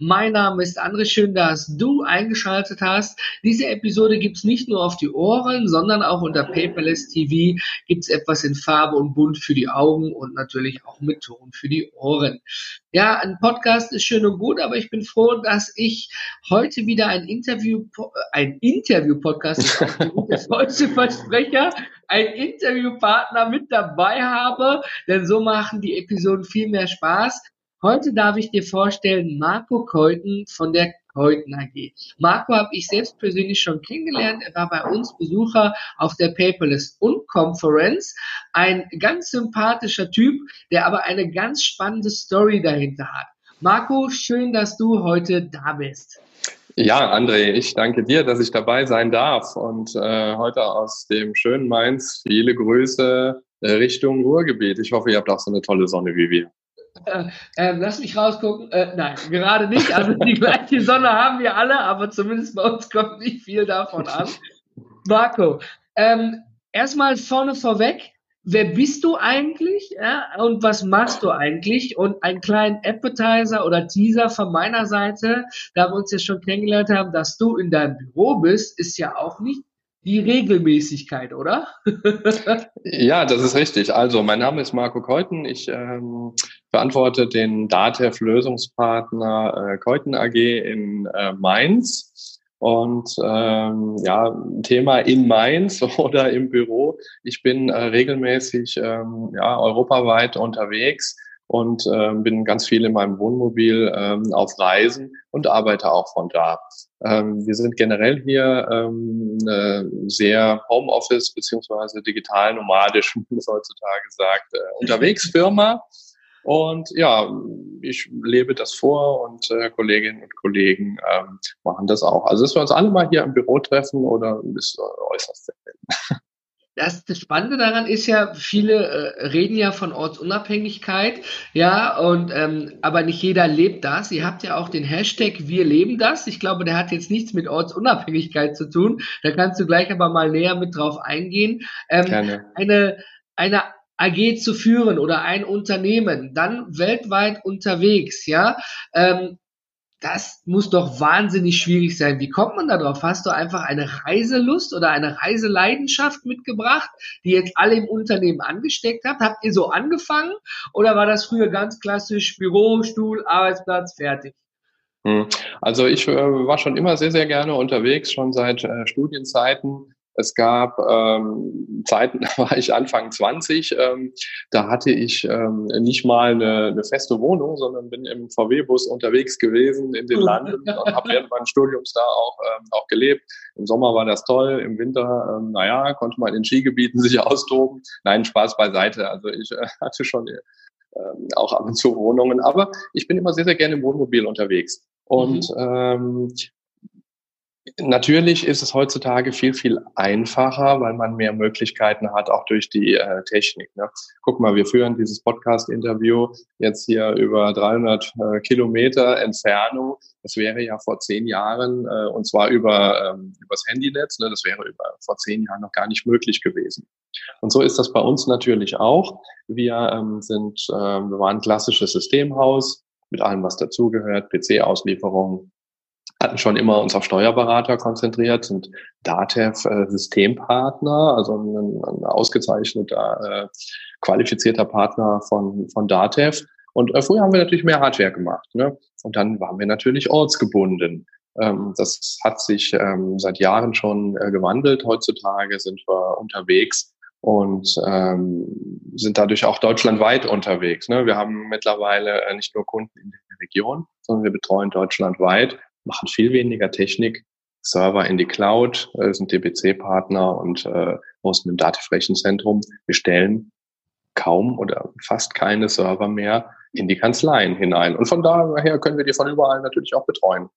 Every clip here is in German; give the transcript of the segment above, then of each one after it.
Mein Name ist André, schön, dass du eingeschaltet hast. Diese Episode gibt's nicht nur auf die Ohren, sondern auch unter Paperless TV gibt's etwas in Farbe und Bunt für die Augen und natürlich auch mit Ton für die Ohren. Ja, ein Podcast ist schön und gut, aber ich bin froh, dass ich heute wieder ein Interview, ein Interview-Podcast, das deutsche Versprecher, ein Interviewpartner mit dabei habe, denn so machen die Episoden viel mehr Spaß. Heute darf ich dir vorstellen Marco Keuten von der Keuten AG. Marco habe ich selbst persönlich schon kennengelernt. Er war bei uns Besucher auf der Paperless und Conference. Ein ganz sympathischer Typ, der aber eine ganz spannende Story dahinter hat. Marco, schön, dass du heute da bist. Ja, André, ich danke dir, dass ich dabei sein darf und äh, heute aus dem schönen Mainz viele Grüße äh, Richtung Ruhrgebiet. Ich hoffe, ihr habt auch so eine tolle Sonne wie wir. Äh, äh, lass mich rausgucken. Äh, nein, gerade nicht. Also die gleiche Sonne haben wir alle, aber zumindest bei uns kommt nicht viel davon an. Marco, ähm, erstmal vorne vorweg. Wer bist du eigentlich ja, und was machst du eigentlich? Und einen kleinen Appetizer oder Teaser von meiner Seite, da wir uns ja schon kennengelernt haben, dass du in deinem Büro bist, ist ja auch nicht die Regelmäßigkeit, oder? ja, das ist richtig. Also, mein Name ist Marco Keuten. Ich ähm, verantworte den DATEV-Lösungspartner äh, Keuten AG in äh, Mainz. Und ähm, ja, Thema in Mainz oder im Büro. Ich bin äh, regelmäßig ähm, ja, europaweit unterwegs und ähm, bin ganz viel in meinem Wohnmobil ähm, auf Reisen und arbeite auch von da. Ähm, wir sind generell hier ähm, eine sehr Homeoffice beziehungsweise digital nomadisch, wie man heutzutage sagt, äh, unterwegs Firma. Und ja, ich lebe das vor und äh, Kolleginnen und Kollegen ähm, machen das auch. Also dass wir uns alle mal hier im Büro treffen oder ist äh, äußerst selten. Das, das Spannende daran ist ja, viele äh, reden ja von Ortsunabhängigkeit, ja, und ähm, aber nicht jeder lebt das. Ihr habt ja auch den Hashtag Wir leben das. Ich glaube, der hat jetzt nichts mit Ortsunabhängigkeit zu tun. Da kannst du gleich aber mal näher mit drauf eingehen. Ähm, Gerne. Eine, eine AG zu führen oder ein Unternehmen, dann weltweit unterwegs, ja. Ähm, das muss doch wahnsinnig schwierig sein. Wie kommt man da drauf? Hast du einfach eine Reiselust oder eine Reiseleidenschaft mitgebracht, die jetzt alle im Unternehmen angesteckt habt? Habt ihr so angefangen oder war das früher ganz klassisch Büro, Stuhl, Arbeitsplatz, fertig? Hm. Also ich äh, war schon immer sehr, sehr gerne unterwegs, schon seit äh, Studienzeiten. Es gab ähm, Zeiten, da war ich Anfang 20, ähm, da hatte ich ähm, nicht mal eine, eine feste Wohnung, sondern bin im VW-Bus unterwegs gewesen in den Landen und habe während meines Studiums da auch, ähm, auch gelebt. Im Sommer war das toll, im Winter, ähm, naja, konnte man in Skigebieten sich austoben. Nein, Spaß beiseite. Also ich äh, hatte schon ähm, auch ab und zu Wohnungen, aber ich bin immer sehr, sehr gerne im Wohnmobil unterwegs. Und mhm. ähm, Natürlich ist es heutzutage viel, viel einfacher, weil man mehr Möglichkeiten hat, auch durch die äh, Technik. Ne? Guck mal, wir führen dieses Podcast-Interview jetzt hier über 300 äh, Kilometer Entfernung. Das wäre ja vor zehn Jahren, äh, und zwar über ähm, übers Handynetz, ne? das wäre über, vor zehn Jahren noch gar nicht möglich gewesen. Und so ist das bei uns natürlich auch. Wir ähm, sind, äh, wir waren ein klassisches Systemhaus mit allem, was dazugehört, PC-Auslieferung, hatten schon immer uns auf Steuerberater konzentriert, sind DATEV äh, Systempartner, also ein, ein ausgezeichneter, äh, qualifizierter Partner von, von DATEV. Und äh, früher haben wir natürlich mehr Hardware gemacht. Ne? Und dann waren wir natürlich ortsgebunden. Ähm, das hat sich ähm, seit Jahren schon äh, gewandelt. Heutzutage sind wir unterwegs und ähm, sind dadurch auch deutschlandweit unterwegs. Ne? Wir haben mittlerweile äh, nicht nur Kunden in der Region, sondern wir betreuen deutschlandweit machen viel weniger Technik, Server in die Cloud, äh, sind DBC-Partner und äh, hosten im Datenflächenzentrum. Wir stellen kaum oder fast keine Server mehr in die Kanzleien hinein. Und von daher können wir die von überall natürlich auch betreuen.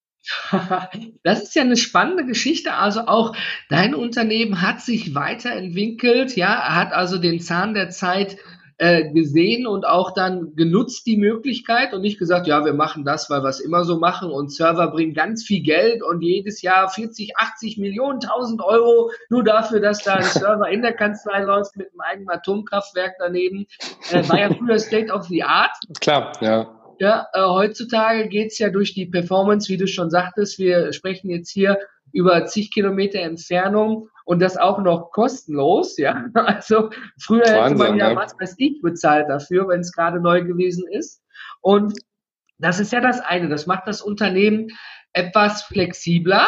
Das ist ja eine spannende Geschichte. Also auch dein Unternehmen hat sich weiterentwickelt, ja, hat also den Zahn der Zeit äh, gesehen und auch dann genutzt die Möglichkeit und nicht gesagt, ja, wir machen das, weil wir es immer so machen und Server bringen ganz viel Geld und jedes Jahr 40, 80 Millionen, 1000 Euro nur dafür, dass da ein Server in der Kanzlei läuft mit einem eigenen Atomkraftwerk daneben. Äh, war ja früher State of the Art. Klar, ja. Ja, äh, heutzutage geht's ja durch die Performance, wie du schon sagtest. Wir sprechen jetzt hier über zig Kilometer Entfernung und das auch noch kostenlos, ja. Also früher Wahnsinn, hätte man ja, ja was weiß ich bezahlt dafür, wenn es gerade neu gewesen ist. Und das ist ja das eine. Das macht das Unternehmen etwas flexibler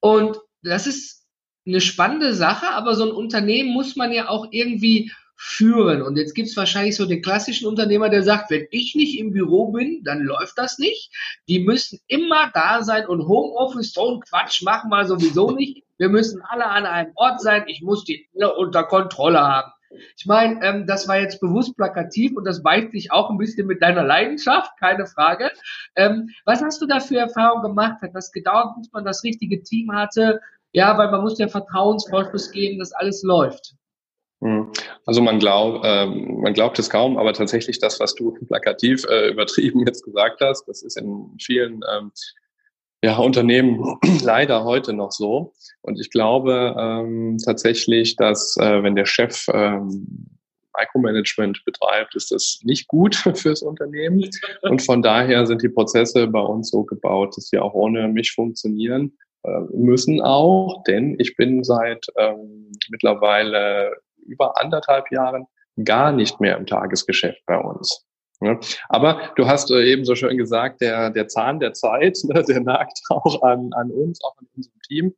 und das ist eine spannende Sache, aber so ein Unternehmen muss man ja auch irgendwie führen. Und jetzt gibt's wahrscheinlich so den klassischen Unternehmer, der sagt, wenn ich nicht im Büro bin, dann läuft das nicht. Die müssen immer da sein und Homeoffice, so ein Quatsch machen wir sowieso nicht. Wir müssen alle an einem Ort sein. Ich muss die alle unter Kontrolle haben. Ich meine, ähm, das war jetzt bewusst plakativ und das beißt sich auch ein bisschen mit deiner Leidenschaft, keine Frage. Ähm, was hast du da für Erfahrungen gemacht? Hat das gedauert, bis man das richtige Team hatte? Ja, weil man muss ja Vertrauensvorschuss geben, dass alles läuft. Hm. Also man glaubt, äh, man glaubt es kaum, aber tatsächlich das, was du plakativ äh, übertrieben jetzt gesagt hast, das ist in vielen ähm, ja, Unternehmen leider heute noch so. Und ich glaube ähm, tatsächlich, dass äh, wenn der Chef ähm, Micromanagement betreibt, ist das nicht gut fürs Unternehmen. Und von daher sind die Prozesse bei uns so gebaut, dass sie auch ohne mich funktionieren äh, müssen auch, denn ich bin seit ähm, mittlerweile über anderthalb Jahren gar nicht mehr im Tagesgeschäft bei uns. Aber du hast äh, eben so schön gesagt, der, der Zahn der Zeit, ne, der nagt auch an, an uns, auch an unserem Team.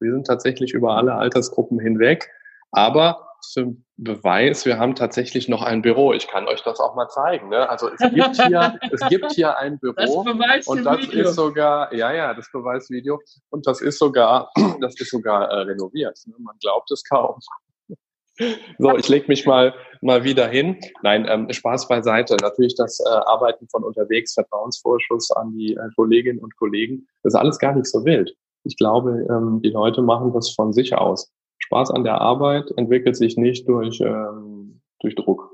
Wir sind tatsächlich über alle Altersgruppen hinweg. Aber zum Beweis, wir haben tatsächlich noch ein Büro. Ich kann euch das auch mal zeigen. Ne? Also es gibt hier, es gibt hier ein Büro das und das Video. ist sogar, ja, ja, das Beweisvideo und das ist sogar, das ist sogar äh, renoviert. Ne? Man glaubt es kaum. So, ich lege mich mal, mal wieder hin. Nein, ähm, Spaß beiseite. Natürlich das äh, Arbeiten von unterwegs, Vertrauensvorschuss an die äh, Kolleginnen und Kollegen, das ist alles gar nicht so wild. Ich glaube, ähm, die Leute machen das von sich aus. Spaß an der Arbeit entwickelt sich nicht durch, ähm, durch Druck.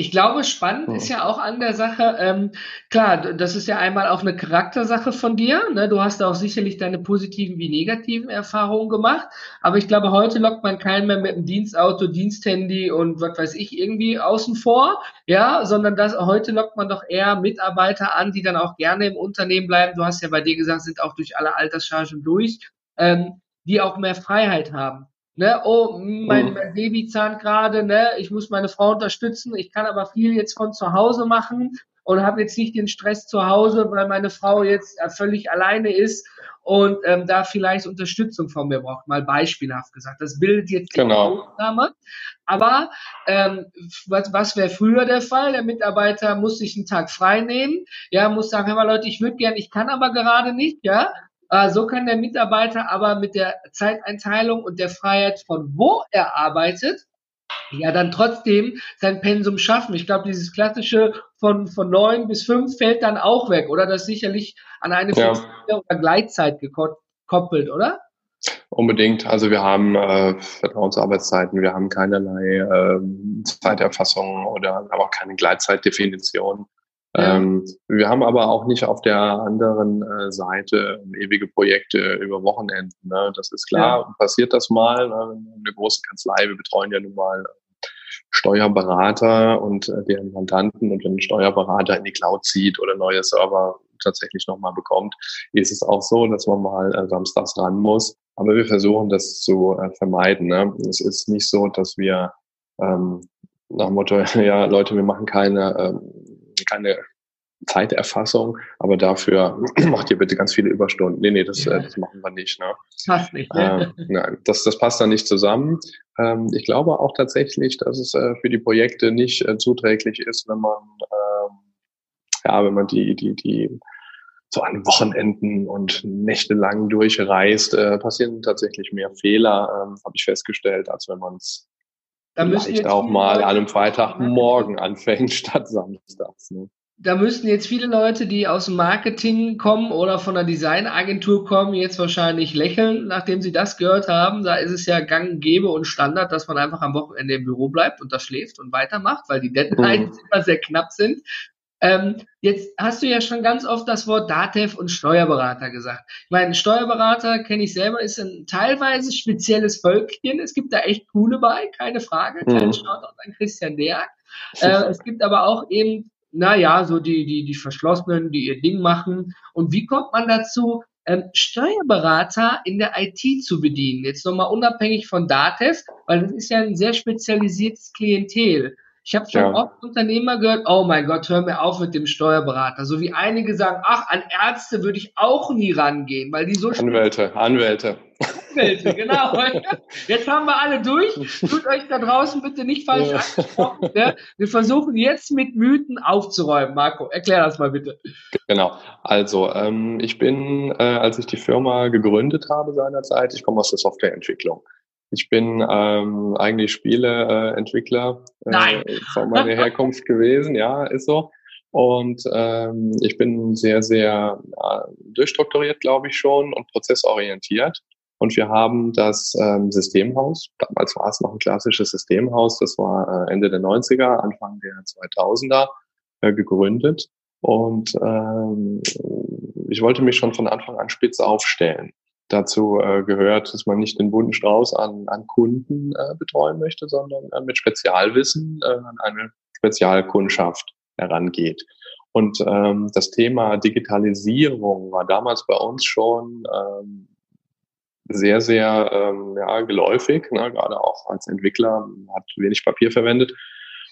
Ich glaube, spannend hm. ist ja auch an der Sache, ähm, klar, das ist ja einmal auch eine Charaktersache von dir. Ne? Du hast auch sicherlich deine positiven wie negativen Erfahrungen gemacht. Aber ich glaube, heute lockt man keinen mehr mit dem Dienstauto, Diensthandy und was weiß ich irgendwie außen vor. Ja, sondern das, heute lockt man doch eher Mitarbeiter an, die dann auch gerne im Unternehmen bleiben. Du hast ja bei dir gesagt, sind auch durch alle Alterschargen durch, ähm, die auch mehr Freiheit haben. Ne, oh, mein, mein Baby zahnt gerade, ne, ich muss meine Frau unterstützen, ich kann aber viel jetzt von zu Hause machen und habe jetzt nicht den Stress zu Hause, weil meine Frau jetzt völlig alleine ist und ähm, da vielleicht Unterstützung von mir braucht, mal beispielhaft gesagt. Das bildet jetzt die genau. Ausnahme. Aber ähm, was, was wäre früher der Fall? Der Mitarbeiter muss sich einen Tag frei nehmen, ja, muss sagen, hör mal Leute, ich würde gern, ich kann aber gerade nicht, ja, äh, so kann der Mitarbeiter aber mit der Zeiteinteilung und der Freiheit von wo er arbeitet, ja dann trotzdem sein Pensum schaffen. Ich glaube, dieses klassische von, von neun bis fünf fällt dann auch weg, oder? Das sicherlich an eine ja. oder Gleitzeit gekoppelt, oder? Unbedingt. Also wir haben äh, Vertrauensarbeitszeiten, wir haben keinerlei äh, Zeiterfassung oder haben auch keine Gleitzeitdefinition. Ähm, wir haben aber auch nicht auf der anderen äh, Seite ewige Projekte über Wochenenden. Ne? Das ist klar, ja. passiert das mal. Ne? Eine große Kanzlei, wir betreuen ja nun mal Steuerberater und äh, deren Mandanten und wenn ein Steuerberater in die Cloud zieht oder neue Server tatsächlich nochmal bekommt, ist es auch so, dass man mal äh, samstags ran muss. Aber wir versuchen das zu äh, vermeiden. Ne? Es ist nicht so, dass wir ähm, nach dem Motto, ja Leute, wir machen keine ähm, keine Zeiterfassung, aber dafür macht ihr bitte ganz viele Überstunden. Nee, nee, das, ja. äh, das machen wir nicht. Ne? Das passt nicht. Ne? Äh, nein, das, das passt dann nicht zusammen. Ähm, ich glaube auch tatsächlich, dass es äh, für die Projekte nicht äh, zuträglich ist, wenn man ähm, ja, wenn man die, die, die so an Wochenenden und nächtelang durchreist, äh, passieren tatsächlich mehr Fehler, ähm, habe ich festgestellt, als wenn man es vielleicht auch mal an einem Freitagmorgen anfängt statt samstags. Ne? da müssten jetzt viele Leute, die aus dem Marketing kommen oder von einer Designagentur kommen, jetzt wahrscheinlich lächeln, nachdem sie das gehört haben. Da ist es ja gang gäbe und Standard, dass man einfach am Wochenende im Büro bleibt und das schläft und weitermacht, weil die Deadlines mhm. immer sehr knapp sind. Ähm, jetzt hast du ja schon ganz oft das Wort Datev und Steuerberater gesagt. Ich meine, Steuerberater kenne ich selber, ist ein teilweise spezielles Völkchen. Es gibt da echt coole bei, keine Frage. Kleinen mhm. Shoutout an Christian Derg. Äh, es gibt aber auch eben, naja, so die, die, die Verschlossenen, die ihr Ding machen. Und wie kommt man dazu, ähm, Steuerberater in der IT zu bedienen? Jetzt nochmal unabhängig von Datev, weil das ist ja ein sehr spezialisiertes Klientel. Ich habe schon ja. oft Unternehmer gehört, oh mein Gott, hör mir auf mit dem Steuerberater. So wie einige sagen, ach, an Ärzte würde ich auch nie rangehen, weil die so Anwälte, Anwälte. Anwälte, genau. Jetzt haben wir alle durch. Tut euch da draußen bitte nicht falsch ja. angesprochen. Ne? Wir versuchen jetzt mit Mythen aufzuräumen. Marco, erklär das mal bitte. Genau. Also, ähm, ich bin, äh, als ich die Firma gegründet habe seinerzeit, ich komme aus der Softwareentwicklung. Ich bin ähm, eigentlich Spieleentwickler äh, von meiner Herkunft gewesen, ja, ist so. Und ähm, ich bin sehr, sehr äh, durchstrukturiert, glaube ich schon, und prozessorientiert. Und wir haben das ähm, Systemhaus, damals war es noch ein klassisches Systemhaus, das war äh, Ende der 90er, Anfang der 2000er äh, gegründet. Und ähm, ich wollte mich schon von Anfang an spitz aufstellen dazu äh, gehört, dass man nicht den bunten Strauß an, an Kunden äh, betreuen möchte, sondern äh, mit Spezialwissen äh, an eine Spezialkundschaft herangeht. Und ähm, das Thema Digitalisierung war damals bei uns schon ähm, sehr, sehr ähm, ja, geläufig, ne? gerade auch als Entwickler, hat wenig Papier verwendet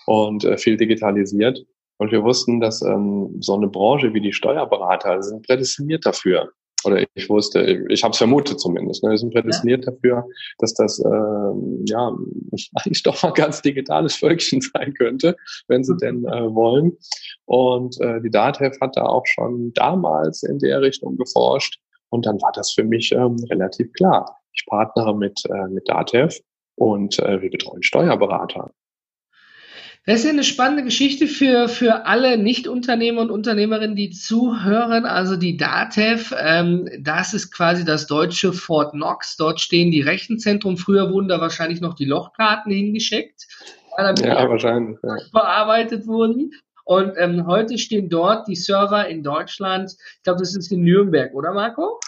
und äh, viel digitalisiert. Und wir wussten, dass ähm, so eine Branche wie die Steuerberater sind prädestiniert dafür, oder ich wusste, ich habe es vermutet zumindest, ne, wir sind prädestiniert ja. dafür, dass das äh, ja eigentlich doch mal ganz digitales Völkchen sein könnte, wenn sie mhm. denn äh, wollen. Und äh, die DATEV hat da auch schon damals in der Richtung geforscht und dann war das für mich ähm, relativ klar. Ich partnere mit, äh, mit DATEV und äh, wir betreuen Steuerberater. Das ist ja eine spannende Geschichte für, für alle Nicht-Unternehmer und Unternehmerinnen, die zuhören. Also die DATEV, ähm, das ist quasi das deutsche Fort Knox. Dort stehen die Rechenzentren. Früher wurden da wahrscheinlich noch die Lochkarten hingeschickt, ja, wahrscheinlich, ja. verarbeitet wurden. Und ähm, heute stehen dort die Server in Deutschland. Ich glaube, das ist in Nürnberg, oder Marco?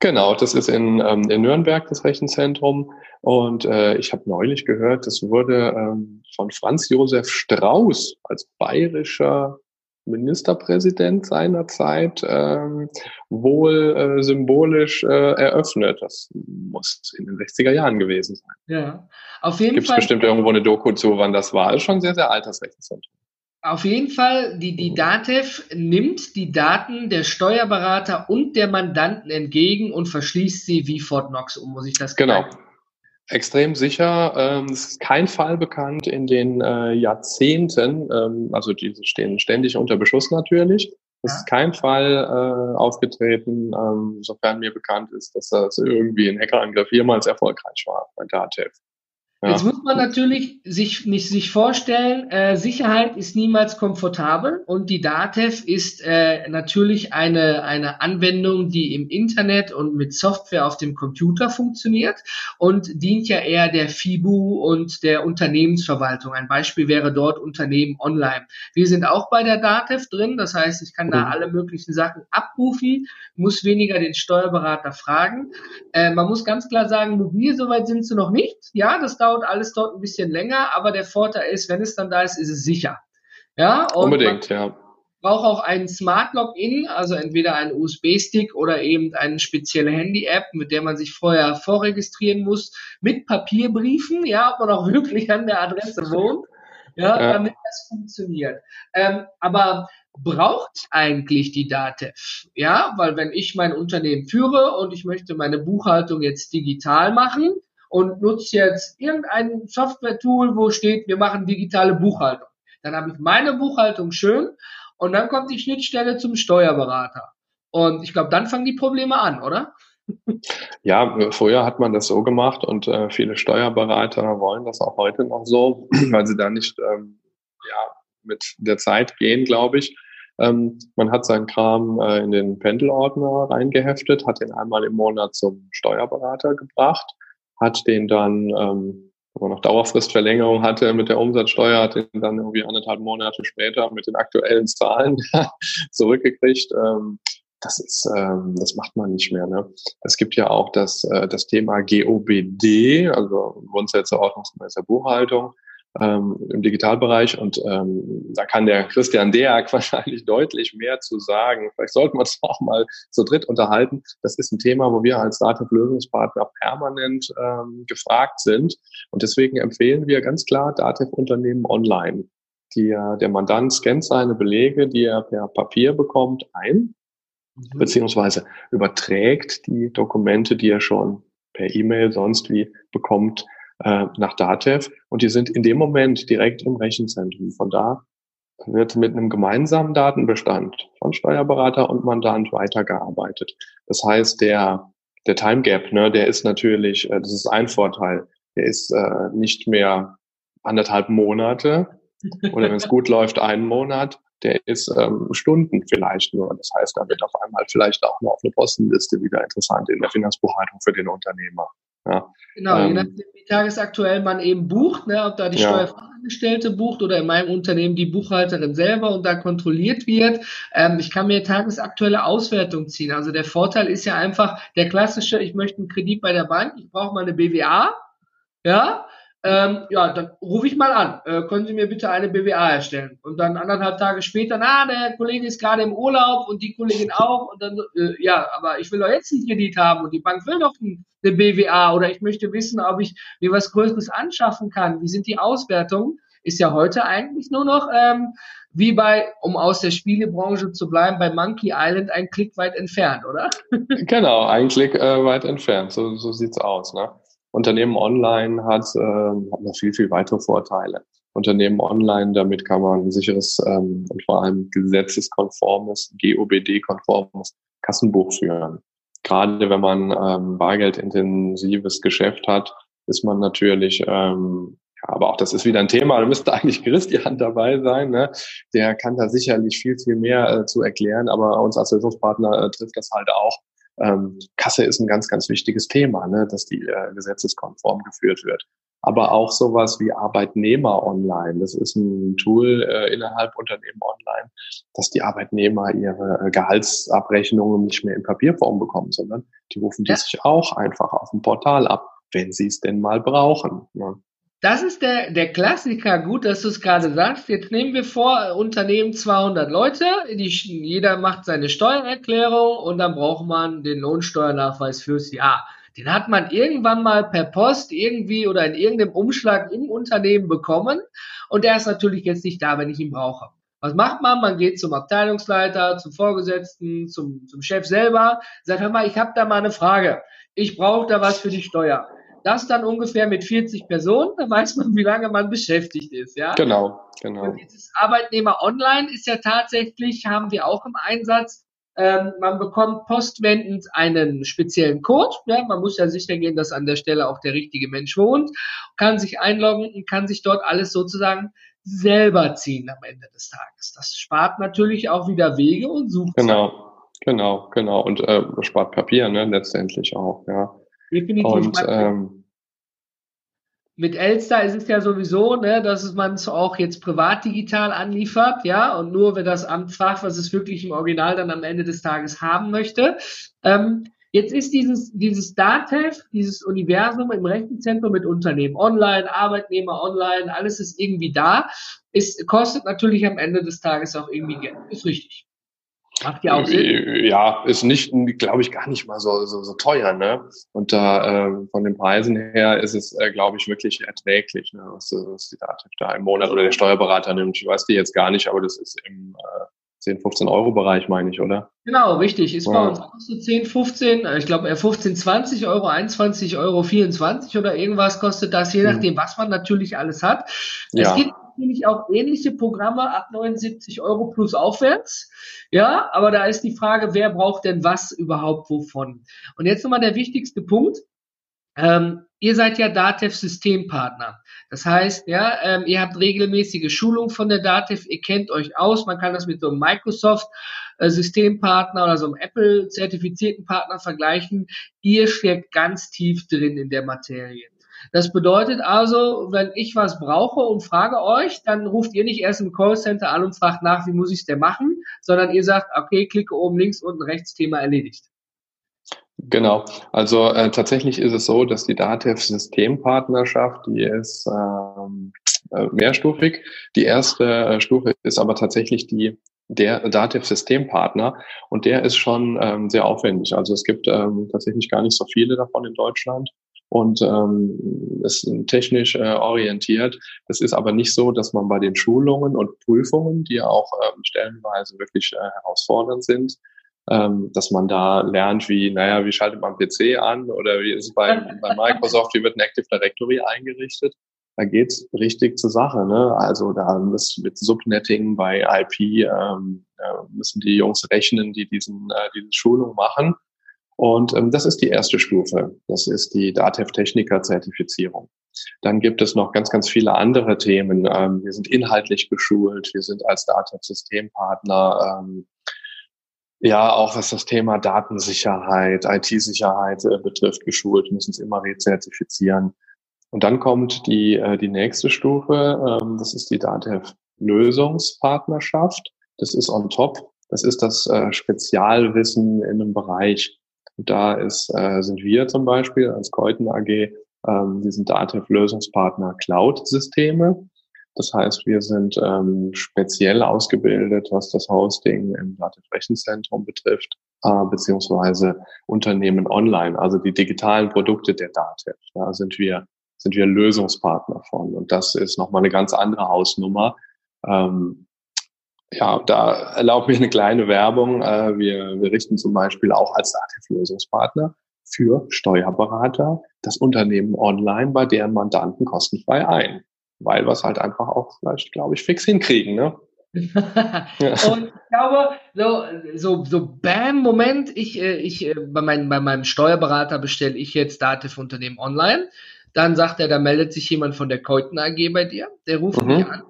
Genau, das ist in, ähm, in Nürnberg das Rechenzentrum. Und äh, ich habe neulich gehört, das wurde ähm, von Franz Josef Strauß als bayerischer Ministerpräsident seiner Zeit ähm, wohl äh, symbolisch äh, eröffnet. Das muss in den 60er Jahren gewesen sein. Ja, auf jeden Gibt's Fall. Gibt es bestimmt irgendwo eine Doku zu, wann das war. Ist schon sehr, sehr altes Rechenzentrum. Auf jeden Fall, die, die DATEV nimmt die Daten der Steuerberater und der Mandanten entgegen und verschließt sie wie Fort Knox um, muss ich das Genau. Sagen? Extrem sicher. Ähm, es ist kein Fall bekannt in den äh, Jahrzehnten, ähm, also die stehen ständig unter Beschuss natürlich. Es ja. ist kein Fall äh, aufgetreten, ähm, sofern mir bekannt ist, dass das irgendwie ein Hackerangriff jemals erfolgreich war bei DATEV. Ja. Jetzt muss man natürlich sich, nicht, sich vorstellen, äh, Sicherheit ist niemals komfortabel und die DATEV ist äh, natürlich eine, eine Anwendung, die im Internet und mit Software auf dem Computer funktioniert und dient ja eher der FIBU und der Unternehmensverwaltung. Ein Beispiel wäre dort Unternehmen online. Wir sind auch bei der DATEV drin, das heißt, ich kann da mhm. alle möglichen Sachen abrufen, muss weniger den Steuerberater fragen. Äh, man muss ganz klar sagen, mobil soweit sind sie noch nicht. Ja, das dauert dauert alles dort ein bisschen länger, aber der Vorteil ist, wenn es dann da ist, ist es sicher. Ja, unbedingt, ja. Braucht auch einen Smart Login, also entweder einen USB-Stick oder eben eine spezielle Handy-App, mit der man sich vorher vorregistrieren muss, mit Papierbriefen, ja, ob man auch wirklich an der Adresse wohnt, ja, ja. damit das funktioniert. Ähm, aber braucht eigentlich die DATEV? Ja, weil wenn ich mein Unternehmen führe und ich möchte meine Buchhaltung jetzt digital machen, und nutze jetzt irgendein Software-Tool, wo steht, wir machen digitale Buchhaltung. Dann habe ich meine Buchhaltung schön und dann kommt die Schnittstelle zum Steuerberater. Und ich glaube, dann fangen die Probleme an, oder? Ja, früher hat man das so gemacht und äh, viele Steuerberater wollen das auch heute noch so, weil sie da nicht ähm, ja, mit der Zeit gehen, glaube ich. Ähm, man hat seinen Kram äh, in den Pendelordner reingeheftet, hat den einmal im Monat zum Steuerberater gebracht, hat den dann, ähm, wenn man noch Dauerfristverlängerung hatte mit der Umsatzsteuer, hat den dann irgendwie anderthalb Monate später mit den aktuellen Zahlen zurückgekriegt. Ähm, das ist, ähm, das macht man nicht mehr. Ne? Es gibt ja auch das, äh, das Thema GOBD, also Grundsätze ordnungsgemäßer Buchhaltung ähm, im Digitalbereich und ähm, da kann der Christian Deak wahrscheinlich deutlich mehr zu sagen. Vielleicht sollten wir uns auch mal zu dritt unterhalten. Das ist ein Thema, wo wir als Dativ-Lösungspartner permanent ähm, gefragt sind und deswegen empfehlen wir ganz klar Dativ-Unternehmen online. Die, der Mandant scannt seine Belege, die er per Papier bekommt, ein mhm. beziehungsweise überträgt die Dokumente, die er schon per E-Mail sonst wie bekommt, äh, nach Datev und die sind in dem Moment direkt im Rechenzentrum. Von da wird mit einem gemeinsamen Datenbestand von Steuerberater und Mandant weitergearbeitet. Das heißt, der, der Time Gap, ne, der ist natürlich, äh, das ist ein Vorteil, der ist äh, nicht mehr anderthalb Monate oder wenn es gut läuft, einen Monat, der ist ähm, Stunden vielleicht nur. Das heißt, da wird auf einmal vielleicht auch nur auf eine Postenliste wieder interessant in der Finanzbuchhaltung für den Unternehmer. Ja. Genau, ähm, je nachdem, wie tagesaktuell man eben bucht, ne, ob da die ja. Steuerfachangestellte bucht oder in meinem Unternehmen die Buchhalterin selber und da kontrolliert wird. Ähm, ich kann mir tagesaktuelle Auswertung ziehen. Also der Vorteil ist ja einfach der klassische, ich möchte einen Kredit bei der Bank, ich brauche mal eine BWA, ja, ähm, ja, dann rufe ich mal an. Äh, können Sie mir bitte eine BWA erstellen? Und dann anderthalb Tage später, na, der Kollege ist gerade im Urlaub und die Kollegin auch. Und dann, äh, ja, aber ich will doch jetzt einen Kredit haben und die Bank will doch eine BWA oder ich möchte wissen, ob ich mir was Größeres anschaffen kann. Wie sind die Auswertungen? Ist ja heute eigentlich nur noch ähm, wie bei, um aus der Spielebranche zu bleiben, bei Monkey Island ein Klick weit entfernt, oder? Genau, ein Klick äh, weit entfernt. So, so sieht's aus. Ne? Unternehmen online hat, äh, hat noch viel, viel weitere Vorteile. Unternehmen online, damit kann man ein sicheres ähm, und vor allem gesetzeskonformes, GOBD-konformes Kassenbuch führen. Gerade wenn man ähm, bargeldintensives Geschäft hat, ist man natürlich, ähm, ja, aber auch das ist wieder ein Thema, da müsste eigentlich Christian dabei sein, ne? der kann da sicherlich viel, viel mehr äh, zu erklären, aber uns als Lösungspartner äh, trifft das halt auch ähm, Kasse ist ein ganz, ganz wichtiges Thema, ne, dass die äh, gesetzeskonform geführt wird. Aber auch sowas wie Arbeitnehmer online. Das ist ein Tool äh, innerhalb Unternehmen online, dass die Arbeitnehmer ihre äh, Gehaltsabrechnungen nicht mehr in Papierform bekommen, sondern die rufen die ja. sich auch einfach auf dem Portal ab, wenn sie es denn mal brauchen. Ne? Das ist der, der Klassiker. Gut, dass du es gerade sagst. Jetzt nehmen wir vor, Unternehmen 200 Leute. Die, jeder macht seine Steuererklärung und dann braucht man den Lohnsteuernachweis fürs Jahr. Den hat man irgendwann mal per Post irgendwie oder in irgendeinem Umschlag im Unternehmen bekommen. Und der ist natürlich jetzt nicht da, wenn ich ihn brauche. Was macht man? Man geht zum Abteilungsleiter, zum Vorgesetzten, zum, zum Chef selber, sagt, hör mal, ich habe da mal eine Frage. Ich brauche da was für die Steuer. Das dann ungefähr mit 40 Personen, da weiß man, wie lange man beschäftigt ist, ja? Genau, genau. Und dieses Arbeitnehmer online ist ja tatsächlich, haben wir auch im Einsatz, ähm, man bekommt postwendend einen speziellen Code. Ja, man muss ja sicher gehen, dass an der Stelle auch der richtige Mensch wohnt, kann sich einloggen und kann sich dort alles sozusagen selber ziehen am Ende des Tages. Das spart natürlich auch wieder Wege und Sucht. Genau, genau, genau. Und äh, spart Papier, ne, letztendlich auch, ja. Definitiv. Und, ähm, mit Elster ist es ja sowieso, ne, dass man es auch jetzt privat digital anliefert, ja, und nur wenn das Amt fragt, was es wirklich im Original dann am Ende des Tages haben möchte. Ähm, jetzt ist dieses, dieses DATEV, dieses Universum im Rechenzentrum mit Unternehmen online, Arbeitnehmer online, alles ist irgendwie da. Es kostet natürlich am Ende des Tages auch irgendwie Geld. Ist richtig. Macht ja auch Sinn. Ja, ist nicht, glaube ich, gar nicht mal so, so, so teuer, ne? Und da äh, von den Preisen her ist es, äh, glaube ich, wirklich erträglich, ne? was, was die Dativ da im Monat oder der Steuerberater nimmt. Ich weiß die jetzt gar nicht, aber das ist im äh, 10, 15 Euro Bereich, meine ich, oder? Genau, richtig. Ist ja. bei uns auch so 10, 15, äh, ich glaube 15, 20 Euro, 21 Euro, 24 oder irgendwas kostet das, je hm. nachdem, was man natürlich alles hat. Es ja. gibt natürlich auch ähnliche Programme ab 79 Euro plus aufwärts. Ja, aber da ist die Frage, wer braucht denn was überhaupt wovon? Und jetzt nochmal der wichtigste Punkt. Ähm, ihr seid ja Datev-Systempartner. Das heißt, ja, ähm, ihr habt regelmäßige Schulungen von der Datev, ihr kennt euch aus, man kann das mit so einem Microsoft-Systempartner äh, oder so einem Apple-zertifizierten Partner vergleichen. Ihr steckt ganz tief drin in der Materie. Das bedeutet also, wenn ich was brauche und frage euch, dann ruft ihr nicht erst im Callcenter an und fragt nach, wie muss ich es denn machen, sondern ihr sagt, okay, klicke oben links, unten rechts, Thema erledigt. Genau. Also äh, tatsächlich ist es so, dass die DATEV-Systempartnerschaft, die ist ähm, äh, mehrstufig. Die erste äh, Stufe ist aber tatsächlich die der DATEV-Systempartner und der ist schon ähm, sehr aufwendig. Also es gibt ähm, tatsächlich gar nicht so viele davon in Deutschland und ähm, ist technisch äh, orientiert. Das ist aber nicht so, dass man bei den Schulungen und Prüfungen, die ja auch ähm, stellenweise wirklich äh, herausfordernd sind, ähm, dass man da lernt, wie, naja, wie schaltet man PC an oder wie ist es bei, bei Microsoft, wie wird ein Active Directory eingerichtet. Da geht's richtig zur Sache. Ne? Also da muss mit Subnetting bei IP ähm, äh, müssen die Jungs rechnen, die diesen, äh, diese Schulung machen. Und ähm, das ist die erste Stufe. Das ist die DATEV-Techniker-Zertifizierung. Dann gibt es noch ganz, ganz viele andere Themen. Ähm, wir sind inhaltlich geschult. Wir sind als DATEV-Systempartner ähm, ja, auch was das Thema Datensicherheit, IT-Sicherheit äh, betrifft, geschult, müssen es immer rezertifizieren. Und dann kommt die, äh, die nächste Stufe, ähm, das ist die DATEV-Lösungspartnerschaft. Das ist on top. Das ist das äh, Spezialwissen in einem Bereich. Und da ist, äh, sind wir zum Beispiel als Keuten AG, ähm, wir sind DATEV-Lösungspartner Cloud-Systeme. Das heißt, wir sind ähm, speziell ausgebildet, was das Hosting im Datenrechenzentrum betrifft, äh, beziehungsweise Unternehmen online, also die digitalen Produkte der Daten. Da sind wir, sind wir Lösungspartner von. Und das ist nochmal eine ganz andere Hausnummer. Ähm, ja, da erlaubt mir eine kleine Werbung. Äh, wir, wir richten zum Beispiel auch als Dativ-Lösungspartner für Steuerberater das Unternehmen online bei deren Mandanten kostenfrei ein weil wir es halt einfach auch vielleicht, glaube ich, fix hinkriegen. Ne? und ich glaube, so, so, so bam, Moment, ich, äh, ich, äh, bei, mein, bei meinem Steuerberater bestelle ich jetzt Dativ-Unternehmen online. Dann sagt er, da meldet sich jemand von der Keuten AG bei dir, der ruft mhm. mich an.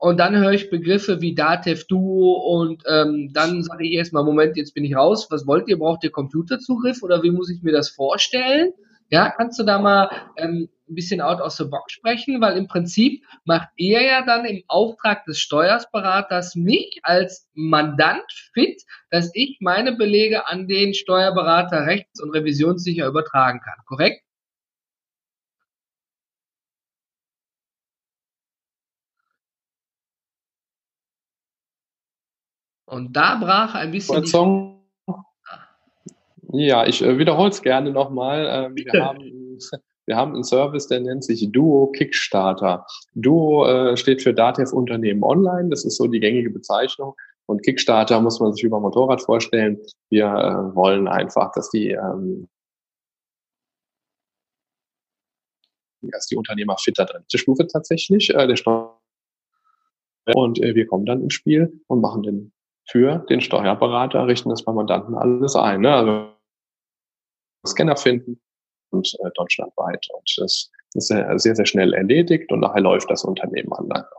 Und dann höre ich Begriffe wie Datev Duo und ähm, dann sage ich erstmal, Moment, jetzt bin ich raus. Was wollt ihr? Braucht ihr Computerzugriff oder wie muss ich mir das vorstellen? Ja, kannst du da mal ähm, ein bisschen out of the box sprechen, weil im Prinzip macht ihr ja dann im Auftrag des Steuersberaters mich als Mandant fit, dass ich meine Belege an den Steuerberater rechts- und revisionssicher übertragen kann, korrekt? Und da brach ein bisschen. Ja, ich äh, wiederhole es gerne nochmal. Ähm, wir haben wir haben einen Service, der nennt sich Duo Kickstarter. Duo äh, steht für Datev Unternehmen Online. Das ist so die gängige Bezeichnung. Und Kickstarter muss man sich über Motorrad vorstellen. Wir äh, wollen einfach, dass die ähm, dass die Unternehmer fitter drin. Die Stufe tatsächlich, äh, der Steuer und äh, wir kommen dann ins Spiel und machen den für den Steuerberater, richten das beim Mandanten alles ein. Ne? Also Scanner finden, und äh, deutschlandweit. Und das ist sehr, sehr schnell erledigt und nachher läuft das Unternehmen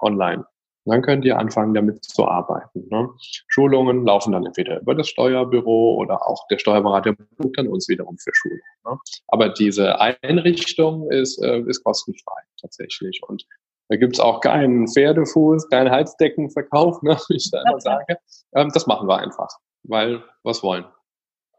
online. Und dann könnt ihr anfangen, damit zu arbeiten. Ne? Schulungen laufen dann entweder über das Steuerbüro oder auch der Steuerberater bucht dann uns wiederum für Schulungen. Ne? Aber diese Einrichtung ist, äh, ist kostenfrei tatsächlich. Und da gibt's auch keinen Pferdefuß, keinen Heizdeckenverkauf, ne, wie ich da immer sage. Ähm, das machen wir einfach, weil was wollen.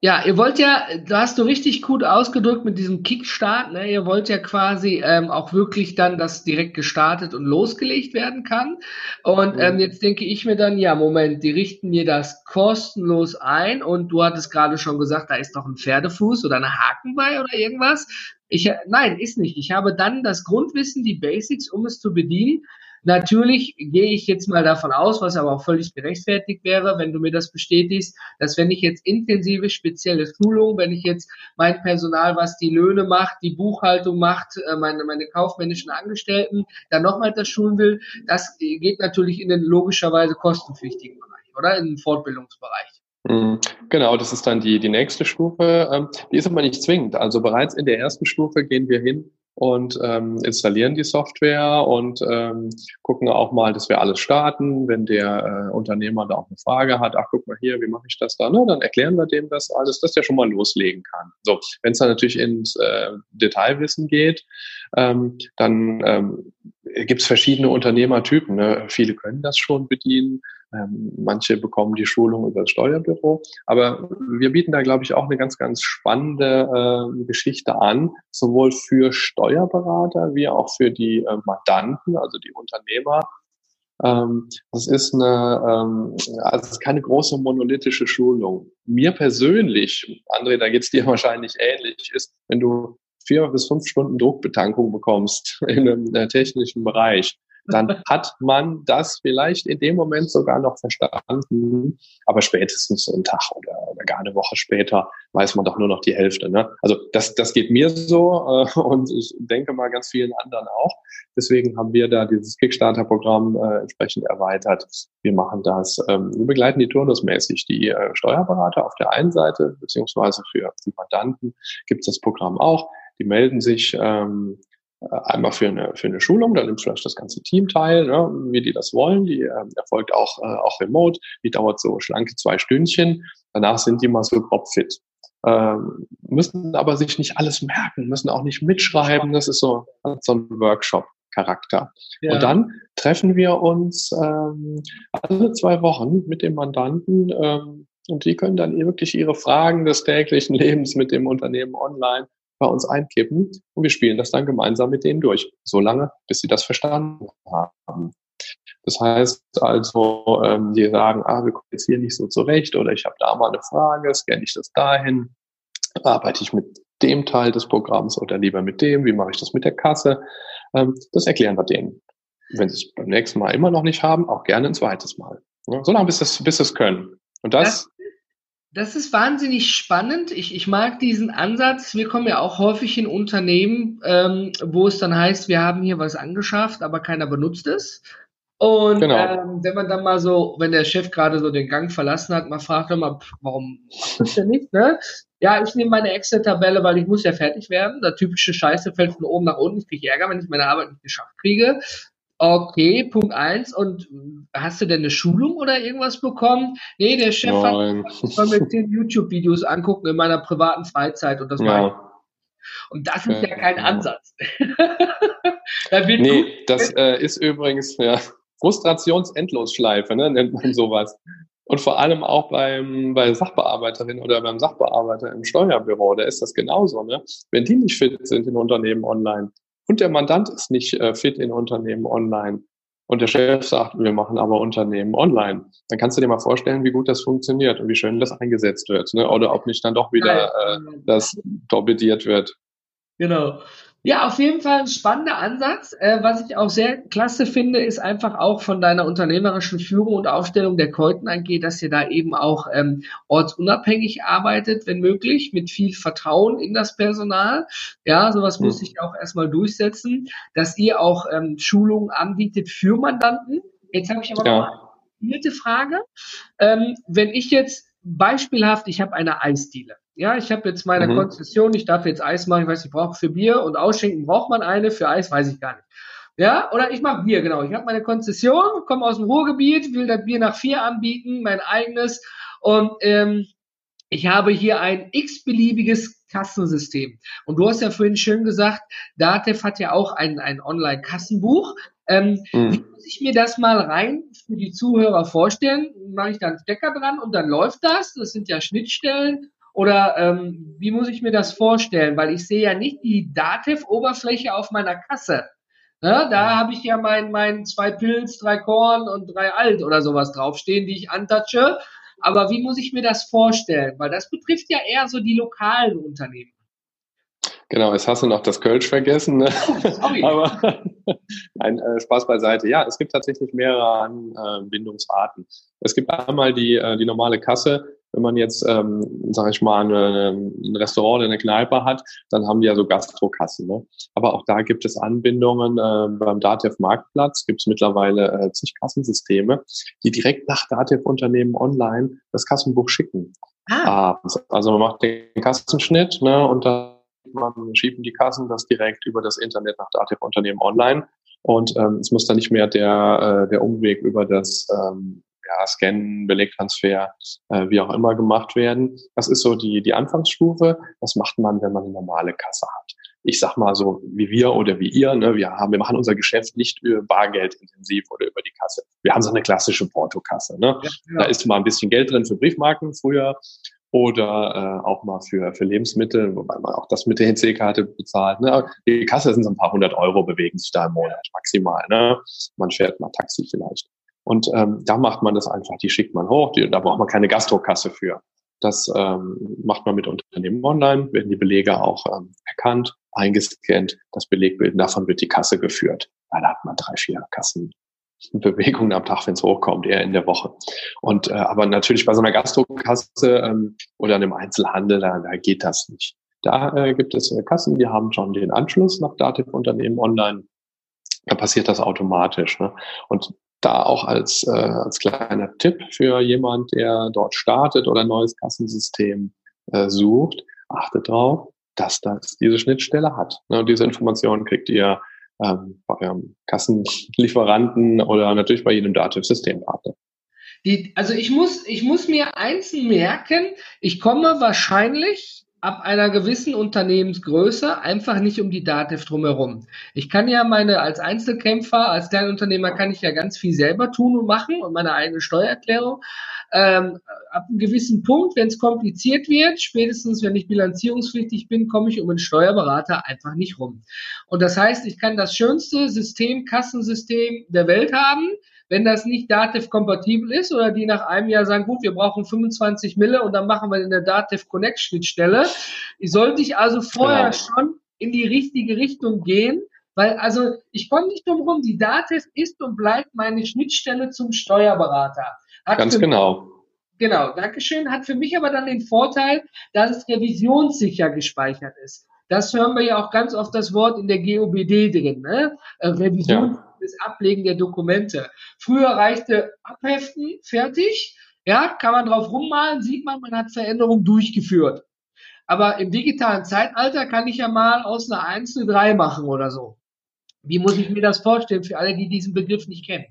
Ja, ihr wollt ja, da hast du richtig gut ausgedrückt mit diesem Kickstart, ne? Ihr wollt ja quasi ähm, auch wirklich dann, dass direkt gestartet und losgelegt werden kann. Und ähm, jetzt denke ich mir dann, ja, Moment, die richten mir das kostenlos ein und du hattest gerade schon gesagt, da ist doch ein Pferdefuß oder eine Haken bei oder irgendwas. Ich, nein, ist nicht. Ich habe dann das Grundwissen, die Basics, um es zu bedienen. Natürlich gehe ich jetzt mal davon aus, was aber auch völlig gerechtfertigt wäre, wenn du mir das bestätigst, dass wenn ich jetzt intensive spezielle Schulung, wenn ich jetzt mein Personal, was die Löhne macht, die Buchhaltung macht, äh, meine, meine kaufmännischen Angestellten, dann nochmal das schulen will, das geht natürlich in den logischerweise kostenpflichtigen Bereich, oder? In den Fortbildungsbereich. Mhm. Genau, das ist dann die, die nächste Stufe. Ähm, die ist aber nicht zwingend. Also bereits in der ersten Stufe gehen wir hin und ähm, installieren die Software und ähm, gucken auch mal, dass wir alles starten. Wenn der äh, Unternehmer da auch eine Frage hat, ach guck mal hier, wie mache ich das da? Ne? Dann erklären wir dem das alles, dass der schon mal loslegen kann. So, wenn es dann natürlich ins äh, Detailwissen geht, ähm, dann ähm, gibt es verschiedene Unternehmertypen. Ne? Viele können das schon bedienen. Ähm, manche bekommen die Schulung über das Steuerbüro. Aber wir bieten da, glaube ich, auch eine ganz, ganz spannende äh, Geschichte an, sowohl für Steuerberater wie auch für die äh, Mandanten, also die Unternehmer. Ähm, das ist eine, ähm, also ist keine große monolithische Schulung. Mir persönlich, André, da geht es dir wahrscheinlich ähnlich, ist, wenn du vier bis fünf Stunden Druckbetankung bekommst in einem äh, technischen Bereich, dann hat man das vielleicht in dem Moment sogar noch verstanden, aber spätestens einen Tag oder, oder gar eine Woche später weiß man doch nur noch die Hälfte. Ne? Also das, das geht mir so äh, und ich denke mal ganz vielen anderen auch. Deswegen haben wir da dieses Kickstarter-Programm äh, entsprechend erweitert. Wir machen das, ähm, wir begleiten die turnusmäßig die äh, Steuerberater auf der einen Seite, beziehungsweise für die Mandanten gibt es das Programm auch. Die melden sich ähm, äh, einmal für eine, für eine Schulung, da nimmt vielleicht das ganze Team teil, ne, wie die das wollen. Die äh, erfolgt auch, äh, auch remote. Die dauert so schlanke zwei Stündchen. Danach sind die mal so fit. Ähm, müssen aber sich nicht alles merken, müssen auch nicht mitschreiben. Das ist so, so ein Workshop-Charakter. Ja. Und dann treffen wir uns ähm, alle zwei Wochen mit dem Mandanten ähm, und die können dann wirklich ihre Fragen des täglichen Lebens mit dem Unternehmen online bei uns einkippen und wir spielen das dann gemeinsam mit denen durch, solange bis sie das verstanden haben. Das heißt also, ähm, die sagen, ah, wir kommen jetzt hier nicht so zurecht oder ich habe da mal eine Frage, scanne ich das dahin, arbeite ich mit dem Teil des Programms oder lieber mit dem, wie mache ich das mit der Kasse? Ähm, das erklären wir denen. Wenn sie es beim nächsten Mal immer noch nicht haben, auch gerne ein zweites Mal. So lange, bis es, bis es können. Und das, das ist wahnsinnig spannend. Ich, ich mag diesen Ansatz. Wir kommen ja auch häufig in Unternehmen, ähm, wo es dann heißt, wir haben hier was angeschafft, aber keiner benutzt es. Und genau. ähm, wenn man dann mal so, wenn der Chef gerade so den Gang verlassen hat, mal fragt er mal, warum das denn nicht? Ne? Ja, ich nehme meine Excel-Tabelle, weil ich muss ja fertig werden. Der typische Scheiße fällt von oben nach unten. Ich kriege Ärger, wenn ich meine Arbeit nicht geschafft kriege. Okay, Punkt eins. Und hast du denn eine Schulung oder irgendwas bekommen? Nee, der Chef Nein. hat, ich soll mir zehn YouTube-Videos angucken in meiner privaten Freizeit und das ja. war und das ist ja, ja kein Ansatz. da nee, das äh, ist übrigens ja, Frustrationsendlosschleife, ne, nennt man sowas. Und vor allem auch beim, bei Sachbearbeiterin oder beim Sachbearbeiter im Steuerbüro, da ist das genauso. Ne? Wenn die nicht fit sind in Unternehmen online, und der Mandant ist nicht äh, fit in Unternehmen online und der Chef sagt, wir machen aber Unternehmen online, dann kannst du dir mal vorstellen, wie gut das funktioniert und wie schön das eingesetzt wird, ne? oder ob nicht dann doch wieder äh, das torpediert wird. Genau. Ja, auf jeden Fall ein spannender Ansatz. Äh, was ich auch sehr klasse finde, ist einfach auch von deiner unternehmerischen Führung und Aufstellung der Keuten angeht, dass ihr da eben auch ähm, ortsunabhängig arbeitet, wenn möglich, mit viel Vertrauen in das Personal. Ja, sowas mhm. muss sich auch erstmal durchsetzen, dass ihr auch ähm, Schulungen anbietet für Mandanten. Jetzt habe ich aber ja. noch eine vierte Frage. Ähm, wenn ich jetzt beispielhaft, ich habe eine Eisdiele. Ja, ich habe jetzt meine mhm. Konzession, ich darf jetzt Eis machen, ich weiß, ich brauche für Bier und Ausschenken braucht man eine, für Eis weiß ich gar nicht. Ja, oder ich mache Bier, genau. Ich habe meine Konzession, komme aus dem Ruhrgebiet, will das Bier nach vier anbieten, mein eigenes. Und ähm, ich habe hier ein x-beliebiges Kassensystem. Und du hast ja vorhin schön gesagt, Datev hat ja auch ein, ein Online-Kassenbuch. Ähm, mhm. Wie muss ich mir das mal rein für die Zuhörer vorstellen? Mache ich da einen Stecker dran und dann läuft das? Das sind ja Schnittstellen. Oder ähm, wie muss ich mir das vorstellen? Weil ich sehe ja nicht die Dativ-Oberfläche auf meiner Kasse. Ne? Da habe ich ja mein, mein zwei Pilz, drei Korn und drei Alt oder sowas draufstehen, die ich antatsche. Aber wie muss ich mir das vorstellen? Weil das betrifft ja eher so die lokalen Unternehmen. Genau, jetzt hast du noch das Kölsch vergessen. Ne? Oh, Aber ein äh, Spaß beiseite. Ja, es gibt tatsächlich mehrere Anbindungsarten. Es gibt einmal die, äh, die normale Kasse, wenn man jetzt, ähm, sage ich mal, eine, ein Restaurant oder eine Kneipe hat, dann haben die ja so Gastrokassen. Ne? Aber auch da gibt es Anbindungen. Äh, beim Datev Marktplatz gibt es mittlerweile äh, zig Kassensysteme, die direkt nach Datev-Unternehmen online das Kassenbuch schicken. Ah. Also man macht den Kassenschnitt ne, und dann schieben die Kassen das direkt über das Internet nach Dativ Unternehmen online und ähm, es muss dann nicht mehr der, äh, der Umweg über das ähm, ja, Scannen, Belegtransfer, äh, wie auch immer gemacht werden. Das ist so die, die Anfangsstufe. Das macht man, wenn man eine normale Kasse hat. Ich sag mal so, wie wir oder wie ihr, ne, wir haben, wir machen unser Geschäft nicht über Bargeld intensiv oder über die Kasse. Wir haben so eine klassische Portokasse. Ne? Ja, ja. Da ist mal ein bisschen Geld drin für Briefmarken früher oder äh, auch mal für, für Lebensmittel, wobei man auch das mit der EC-Karte bezahlt. Ne? Die Kasse sind so ein paar hundert Euro, bewegen sich da im Monat maximal. Ne? Man fährt mal Taxi vielleicht. Und ähm, da macht man das einfach, die schickt man hoch, die, da braucht man keine Gastrokasse für. Das ähm, macht man mit Unternehmen online, werden die Belege auch ähm, erkannt, eingescannt, das Belegbild, davon wird die Kasse geführt. Da hat man drei, vier Kassen Bewegungen am Tag, wenn es hochkommt, eher in der Woche. Und äh, aber natürlich bei so einer Gastrokasse ähm, oder einem Einzelhandel, da, da geht das nicht. Da äh, gibt es äh, Kassen, die haben schon den Anschluss nach Dativ-Unternehmen online. Da passiert das automatisch. Ne? Und da auch als, äh, als kleiner Tipp für jemand, der dort startet oder ein neues Kassensystem äh, sucht, achtet drauf, dass das diese Schnittstelle hat. Ne, diese Informationen kriegt ihr ähm, bei eurem Kassenlieferanten oder natürlich bei jedem Dativ-Systempartner. Die, also ich muss, ich muss mir eins merken, ich komme wahrscheinlich ab einer gewissen Unternehmensgröße einfach nicht um die Dativ drumherum. Ich kann ja meine, als Einzelkämpfer, als Kleinunternehmer kann ich ja ganz viel selber tun und machen und meine eigene Steuererklärung. Ähm, ab einem gewissen Punkt, wenn es kompliziert wird, spätestens wenn ich bilanzierungspflichtig bin, komme ich um einen Steuerberater einfach nicht rum. Und das heißt, ich kann das schönste System, Kassensystem der Welt haben. Wenn das nicht Dativ-kompatibel ist oder die nach einem Jahr sagen, gut, wir brauchen 25 Mille und dann machen wir eine Dativ Connect Schnittstelle, sollte ich also vorher genau. schon in die richtige Richtung gehen, weil also ich komme nicht drum rum, die Dativ ist und bleibt meine Schnittstelle zum Steuerberater. Hat Ganz genau. Genau, Dankeschön. Hat für mich aber dann den Vorteil, dass es revisionssicher gespeichert ist. Das hören wir ja auch ganz oft das Wort in der GOBD drin, ne? Äh, Revision ja das Ablegen der Dokumente. Früher reichte Abheften, fertig. Ja, kann man drauf rummalen, sieht man, man hat Veränderungen durchgeführt. Aber im digitalen Zeitalter kann ich ja mal aus einer 1 eine 3 machen oder so. Wie muss ich mir das vorstellen für alle, die diesen Begriff nicht kennen?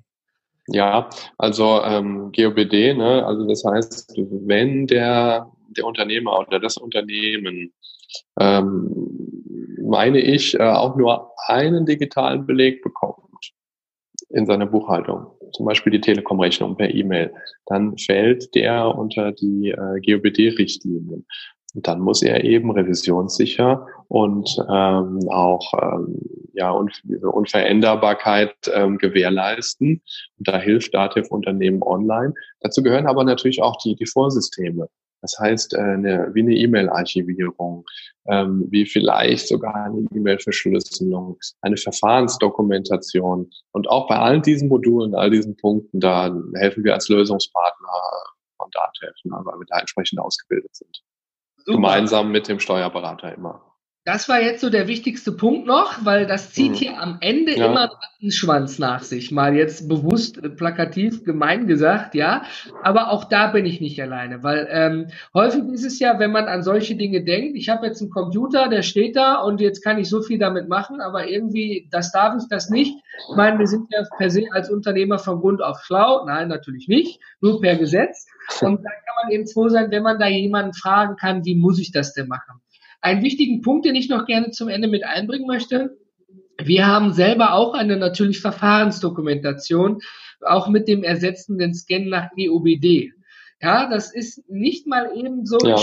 Ja, also ähm, GOBD, ne, also das heißt, wenn der, der Unternehmer oder das Unternehmen, ähm, meine ich, äh, auch nur einen digitalen Beleg bekommt, in seiner Buchhaltung, zum Beispiel die Telekom-Rechnung per E-Mail, dann fällt der unter die äh, GOBD-Richtlinien. Und dann muss er eben revisionssicher und ähm, auch ähm, ja und Unveränderbarkeit ähm, gewährleisten. Und da hilft Dativ Unternehmen online. Dazu gehören aber natürlich auch die, die Vorsysteme. Das heißt, äh, eine, wie eine E-Mail-Archivierung, ähm, wie vielleicht sogar eine E-Mail-Verschlüsselung, eine Verfahrensdokumentation. Und auch bei all diesen Modulen, all diesen Punkten, da helfen wir als Lösungspartner von Datev, ne, weil wir da entsprechend ausgebildet sind. Super. Gemeinsam mit dem Steuerberater immer. Das war jetzt so der wichtigste Punkt noch, weil das zieht mhm. hier am Ende ja. immer einen Schwanz nach sich. Mal jetzt bewusst äh, plakativ gemein gesagt, ja. Aber auch da bin ich nicht alleine, weil ähm, häufig ist es ja, wenn man an solche Dinge denkt, ich habe jetzt einen Computer, der steht da und jetzt kann ich so viel damit machen, aber irgendwie, das darf ich das nicht. Ich meine, wir sind ja per se als Unternehmer von Grund auf schlau. Nein, natürlich nicht, nur per Gesetz. Und da kann man eben froh sein, wenn man da jemanden fragen kann, wie muss ich das denn machen? Einen wichtigen Punkt, den ich noch gerne zum Ende mit einbringen möchte. Wir haben selber auch eine natürlich Verfahrensdokumentation, auch mit dem ersetzenden Scan nach GOBD. Ja, das ist nicht mal eben so, ja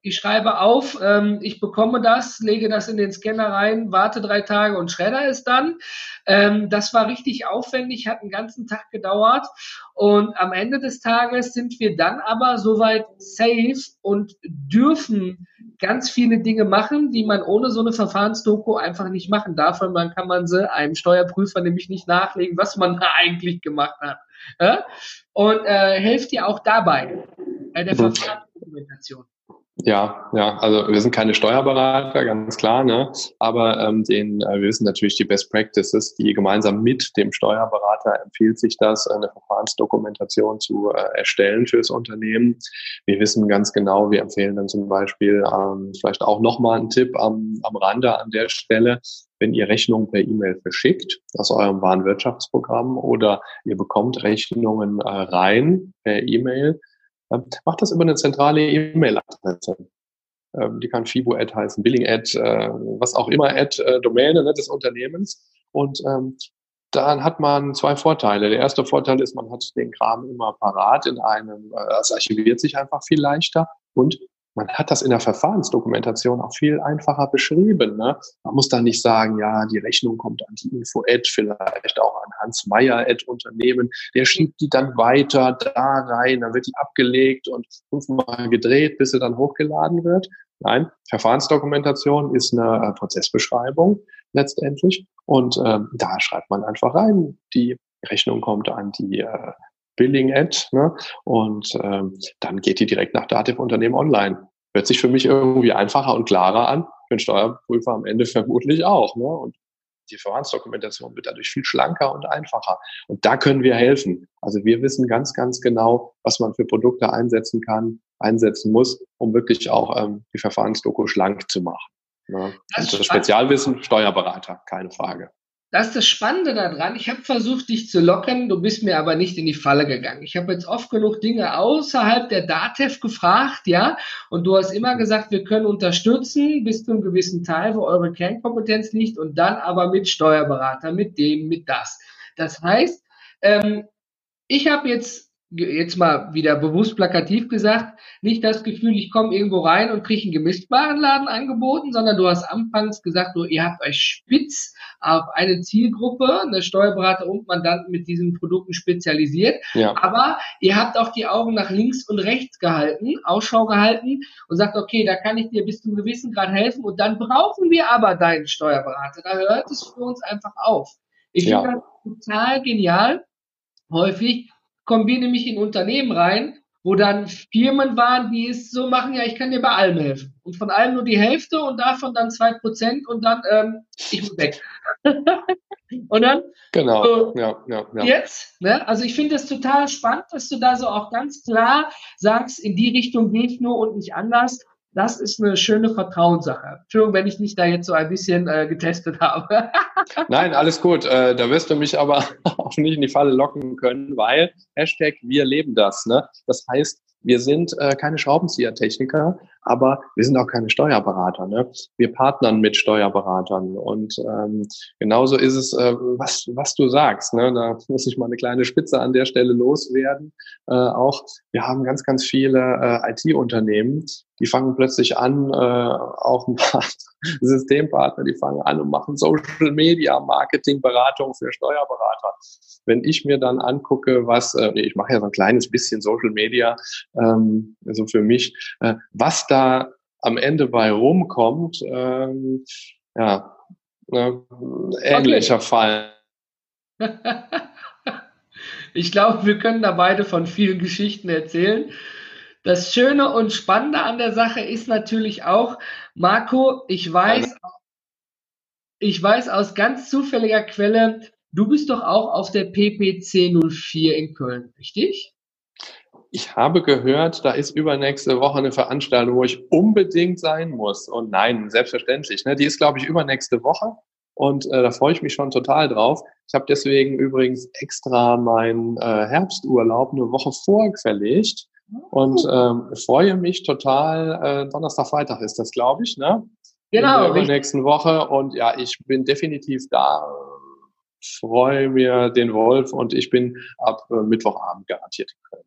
ich schreibe auf, ähm, ich bekomme das, lege das in den Scanner rein, warte drei Tage und schredder es dann. Ähm, das war richtig aufwendig, hat einen ganzen Tag gedauert. Und am Ende des Tages sind wir dann aber soweit safe und dürfen ganz viele Dinge machen, die man ohne so eine Verfahrensdoku einfach nicht machen darf. Und dann kann man sie einem Steuerprüfer nämlich nicht nachlegen, was man da eigentlich gemacht hat. Ja? Und äh, hilft dir auch dabei bei der. Verfahrensdokumentation. Ja, ja, also wir sind keine Steuerberater, ganz klar, ne? Aber ähm, den, äh, wir wissen natürlich die Best Practices, die gemeinsam mit dem Steuerberater empfiehlt sich das, eine Verfahrensdokumentation zu äh, erstellen fürs Unternehmen. Wir wissen ganz genau, wir empfehlen dann zum Beispiel ähm, vielleicht auch nochmal einen Tipp am, am Rande an der Stelle, wenn ihr Rechnungen per E-Mail verschickt aus eurem Warenwirtschaftsprogramm oder ihr bekommt Rechnungen äh, rein per E-Mail, macht das über eine zentrale E-Mail-Adresse. Ähm, die kann Fibo-Ad heißen, Billing-Ad, äh, was auch immer, Ad, äh, ne, des Unternehmens. Und ähm, dann hat man zwei Vorteile. Der erste Vorteil ist, man hat den Kram immer parat in einem, äh, es archiviert sich einfach viel leichter und man hat das in der Verfahrensdokumentation auch viel einfacher beschrieben. Ne? Man muss da nicht sagen, ja, die Rechnung kommt an die Info-Ad, vielleicht auch an Hans Meyer-Ad-Unternehmen. Der schiebt die dann weiter da rein, dann wird die abgelegt und fünfmal gedreht, bis sie dann hochgeladen wird. Nein, Verfahrensdokumentation ist eine äh, Prozessbeschreibung letztendlich. Und ähm, da schreibt man einfach rein, die Rechnung kommt an die äh, Billing-Ad ne? und ähm, dann geht die direkt nach Dativ-Unternehmen online. Hört sich für mich irgendwie einfacher und klarer an, für den Steuerprüfer am Ende vermutlich auch. Ne? Und die Verfahrensdokumentation wird dadurch viel schlanker und einfacher. Und da können wir helfen. Also wir wissen ganz, ganz genau, was man für Produkte einsetzen kann, einsetzen muss, um wirklich auch ähm, die Verfahrensdoku schlank zu machen. Ne? Das, das Spezialwissen, Steuerberater, keine Frage. Das ist das Spannende daran. Ich habe versucht, dich zu locken, du bist mir aber nicht in die Falle gegangen. Ich habe jetzt oft genug Dinge außerhalb der DATEV gefragt, ja, und du hast immer gesagt, wir können unterstützen bis zu einem gewissen Teil, wo eure Kernkompetenz liegt, und dann aber mit Steuerberater, mit dem, mit das. Das heißt, ähm, ich habe jetzt jetzt mal wieder bewusst plakativ gesagt, nicht das Gefühl, ich komme irgendwo rein und kriege einen Gemischtwarenladen angeboten, sondern du hast anfangs gesagt, du, ihr habt euch spitz auf eine Zielgruppe, eine Steuerberater und Mandanten mit diesen Produkten spezialisiert. Ja. Aber ihr habt auch die Augen nach links und rechts gehalten, Ausschau gehalten und sagt, okay, da kann ich dir bis zu einem gewissen Grad helfen und dann brauchen wir aber deinen Steuerberater. Da hört es für uns einfach auf. Ich ja. finde das total genial. Häufig kommen wir nämlich in Unternehmen rein, wo dann Firmen waren, die es so machen, ja, ich kann dir bei allem helfen. Und von allem nur die Hälfte und davon dann zwei Prozent und dann, ähm, ich bin weg. und dann, genau, so, ja, ja, ja. Jetzt, ne? Also ich finde es total spannend, dass du da so auch ganz klar sagst, in die Richtung gehe ich nur und nicht anders das ist eine schöne Vertrauenssache. Entschuldigung, wenn ich nicht da jetzt so ein bisschen äh, getestet habe. Nein, alles gut. Äh, da wirst du mich aber auch nicht in die Falle locken können, weil Hashtag wir leben das. Ne? Das heißt, wir sind äh, keine Schraubenziehertechniker, aber wir sind auch keine Steuerberater. Ne? Wir partnern mit Steuerberatern und ähm, genauso ist es, äh, was, was du sagst. Ne? Da muss ich mal eine kleine Spitze an der Stelle loswerden. Äh, auch wir haben ganz, ganz viele äh, IT-Unternehmen, die fangen plötzlich an, äh, auch ein paar Systempartner, die fangen an und machen Social Media Marketing Beratung für Steuerberater. Wenn ich mir dann angucke, was, äh, ich mache ja so ein kleines bisschen Social Media, ähm, also für mich, äh, was da am Ende bei rumkommt, ähm, ja, äh, ähnlicher okay. Fall. ich glaube, wir können da beide von vielen Geschichten erzählen. Das Schöne und Spannende an der Sache ist natürlich auch, Marco, ich weiß, ich weiß aus ganz zufälliger Quelle, du bist doch auch auf der PPC 04 in Köln, richtig? Ich habe gehört, da ist übernächste Woche eine Veranstaltung, wo ich unbedingt sein muss. Und nein, selbstverständlich. Ne? Die ist, glaube ich, übernächste Woche. Und äh, da freue ich mich schon total drauf. Ich habe deswegen übrigens extra meinen äh, Herbsturlaub eine Woche vorverlegt und ähm, freue mich total. Äh, Donnerstag, Freitag ist das, glaube ich, ne? Genau. In der nächsten Woche. Und ja, ich bin definitiv da. Freue mir den Wolf und ich bin ab äh, Mittwochabend garantiert in Köln.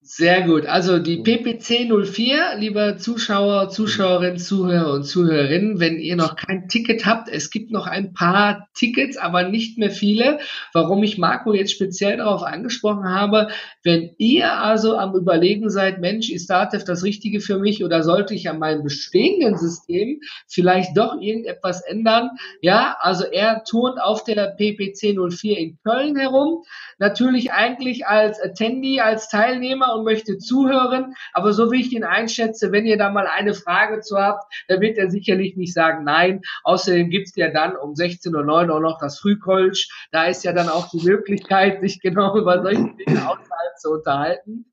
Sehr gut. Also die mhm. PPC 04, liebe Zuschauer, Zuschauerinnen, Zuhörer und Zuhörerinnen, wenn ihr noch kein Ticket habt, es gibt noch ein paar Tickets, aber nicht mehr viele. Warum ich Marco jetzt speziell darauf angesprochen habe, wenn ihr also am Überlegen seid, Mensch, ist Datev das Richtige für mich oder sollte ich an meinem bestehenden System vielleicht doch irgendetwas ändern? Ja, also er turnt auf der PPC 04 in Köln herum. Natürlich eigentlich als Attendee, als Teilnehmer Thema und möchte zuhören. Aber so wie ich ihn einschätze, wenn ihr da mal eine Frage zu habt, dann wird er sicherlich nicht sagen nein. Außerdem gibt's ja dann um 16.09 Uhr auch noch das Frühkolsch. Da ist ja dann auch die Möglichkeit, sich genau über solche Dinge außerhalb zu unterhalten.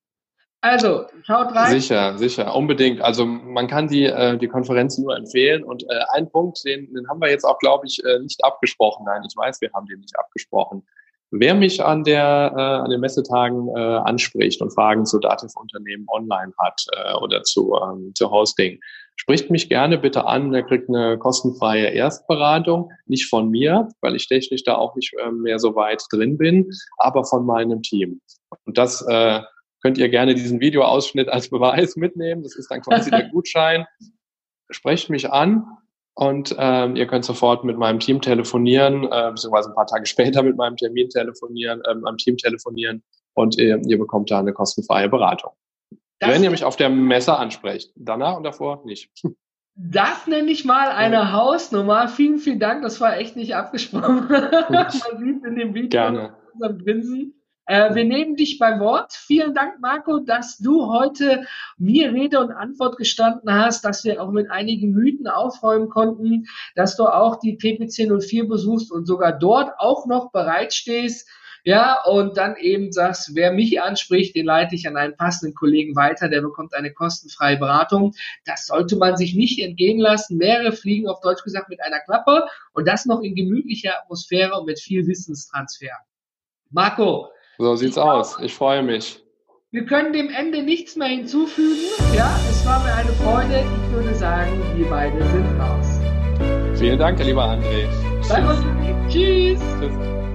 Also, schaut rein. Sicher, sicher, unbedingt. Also man kann die, äh, die Konferenz nur empfehlen. Und äh, ein Punkt, den, den haben wir jetzt auch, glaube ich, äh, nicht abgesprochen. Nein, ich weiß, wir haben den nicht abgesprochen. Wer mich an der äh, an den Messetagen äh, anspricht und Fragen zu Dativ-Unternehmen online hat äh, oder zu, ähm, zu Hosting, spricht mich gerne bitte an. Er kriegt eine kostenfreie Erstberatung, nicht von mir, weil ich technisch da auch nicht äh, mehr so weit drin bin, aber von meinem Team. Und das äh, könnt ihr gerne diesen Videoausschnitt als Beweis mitnehmen. Das ist dann quasi der Gutschein. Sprecht mich an und ähm, ihr könnt sofort mit meinem Team telefonieren, äh, beziehungsweise ein paar Tage später mit meinem Termin telefonieren, äh, meinem Team telefonieren und ihr, ihr bekommt da eine kostenfreie Beratung. Das Wenn ihr mich auf der Messe ansprecht. Danach und davor nicht. Das nenne ich mal eine Hausnummer. Vielen, vielen Dank. Das war echt nicht abgesprochen. Man sieht in dem Video Gerne. unserem Grinsen. Äh, wir nehmen dich beim Wort. Vielen Dank, Marco, dass du heute mir Rede und Antwort gestanden hast, dass wir auch mit einigen Mythen aufräumen konnten, dass du auch die TPC 04 besuchst und sogar dort auch noch bereitstehst. Ja, und dann eben sagst, wer mich anspricht, den leite ich an einen passenden Kollegen weiter, der bekommt eine kostenfreie Beratung. Das sollte man sich nicht entgehen lassen. Mehrere fliegen auf Deutsch gesagt mit einer Klappe und das noch in gemütlicher Atmosphäre und mit viel Wissenstransfer. Marco, so sieht's aus. Ich freue mich. Wir können dem Ende nichts mehr hinzufügen. Ja, es war mir eine Freude. Ich würde sagen, wir beide sind raus. Vielen Dank, lieber André. Tschüss. Tschüss. Tschüss.